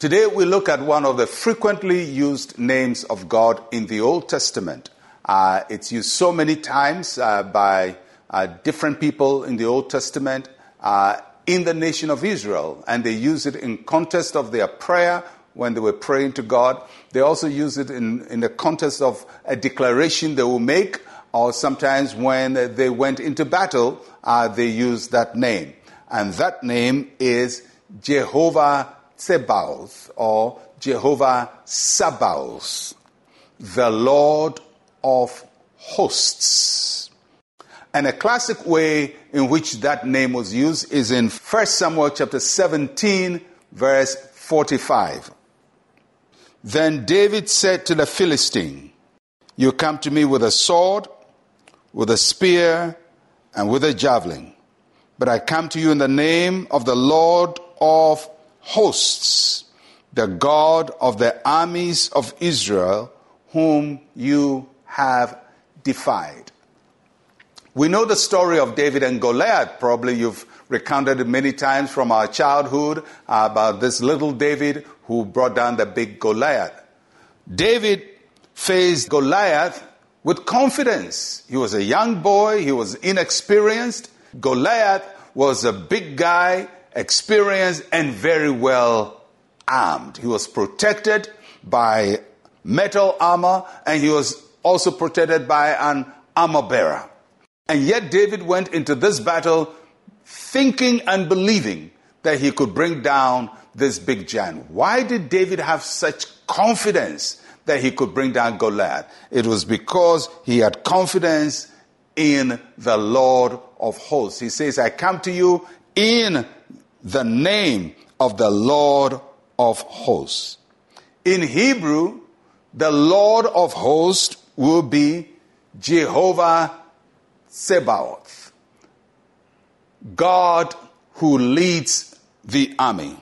Today we look at one of the frequently used names of God in the Old Testament. Uh, it's used so many times uh, by uh, different people in the Old Testament uh, in the nation of Israel, and they use it in context of their prayer when they were praying to God. They also use it in, in the context of a declaration they will make, or sometimes when they went into battle, uh, they used that name. And that name is Jehovah Tsebaoth or Jehovah Sabaoth, the Lord of hosts. And a classic way in which that name was used is in 1 Samuel chapter 17 verse 45. Then David said to the Philistine, You come to me with a sword, with a spear, and with a javelin. But I come to you in the name of the Lord of hosts, the God of the armies of Israel, whom you have defied. We know the story of David and Goliath. Probably you've recounted it many times from our childhood about this little David who brought down the big Goliath. David faced Goliath with confidence. He was a young boy, he was inexperienced. Goliath was a big guy, experienced, and very well armed. He was protected by metal armor, and he was also protected by an armor bearer. And yet, David went into this battle thinking and believing that he could bring down this big giant. Why did David have such confidence that he could bring down Goliath? It was because he had confidence in the Lord of hosts. He says, I come to you in the name of the Lord of hosts. In Hebrew, the Lord of hosts will be Jehovah Sebaoth, God who leads the army.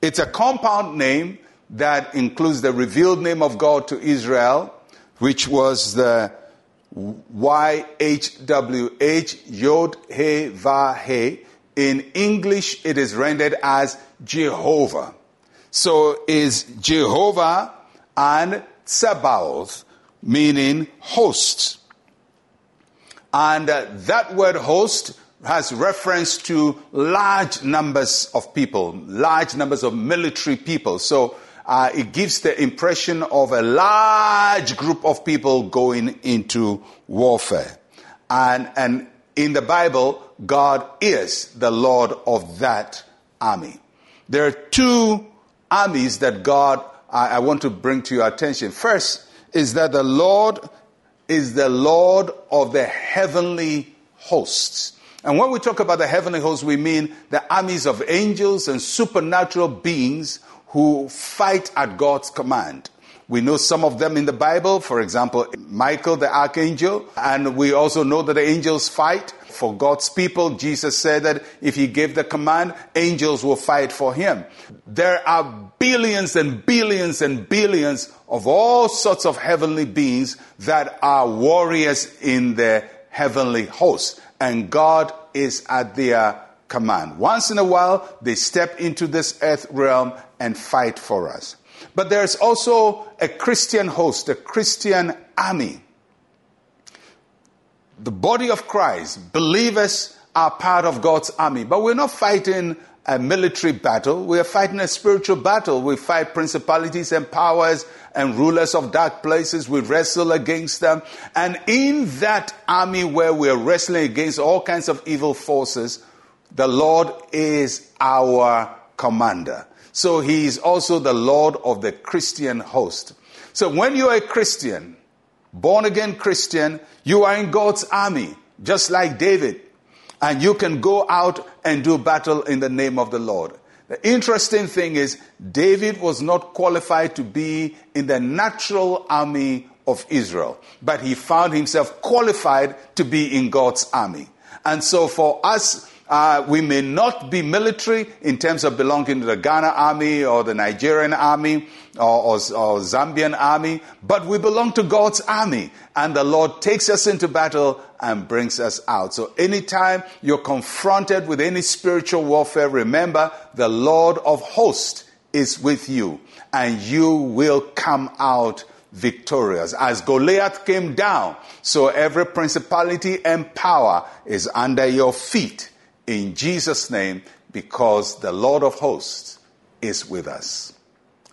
It's a compound name that includes the revealed name of God to Israel, which was the YHWH Yod He Va He. In English, it is rendered as Jehovah. So is Jehovah and Sabaoth, meaning hosts. And uh, that word host has reference to large numbers of people, large numbers of military people. So uh, it gives the impression of a large group of people going into warfare. And, and in the Bible, God is the Lord of that army. There are two armies that God, I, I want to bring to your attention. First is that the Lord is the Lord of the heavenly hosts. And when we talk about the heavenly hosts, we mean the armies of angels and supernatural beings who fight at God's command. We know some of them in the Bible, for example, Michael the archangel, and we also know that the angels fight for God's people. Jesus said that if he gave the command, angels will fight for him. There are billions and billions and billions of all sorts of heavenly beings that are warriors in the heavenly host, and God is at their command. Once in a while, they step into this earth realm and fight for us. But there's also a Christian host, a Christian army. The body of Christ, believers are part of God's army, but we're not fighting a military battle. We are fighting a spiritual battle. We fight principalities and powers and rulers of dark places. We wrestle against them. And in that army where we're wrestling against all kinds of evil forces, the Lord is our commander. So he is also the Lord of the Christian host. So when you're a Christian, born again Christian, you are in God's army, just like David. And you can go out and do battle in the name of the Lord. The interesting thing is, David was not qualified to be in the natural army of Israel, but he found himself qualified to be in God's army. And so for us, uh, we may not be military in terms of belonging to the Ghana army or the Nigerian army or, or, or, Zambian army, but we belong to God's army. And the Lord takes us into battle and brings us out. So anytime you're confronted with any spiritual warfare, remember the Lord of hosts is with you, and you will come out victorious. As Goliath came down, so every principality and power is under your feet in Jesus' name, because the Lord of hosts is with us.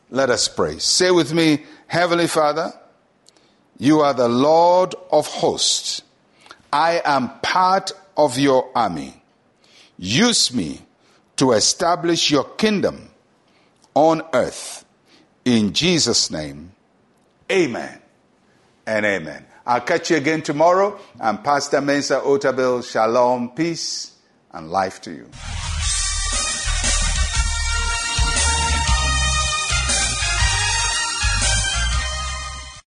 Let us pray. Say with me, Heavenly Father, you are the Lord of hosts. I am part of your army. Use me to establish your kingdom on earth. In Jesus' name, amen and amen. I'll catch you again tomorrow. I'm Pastor Mensa Otabil. Shalom, peace, and life to you.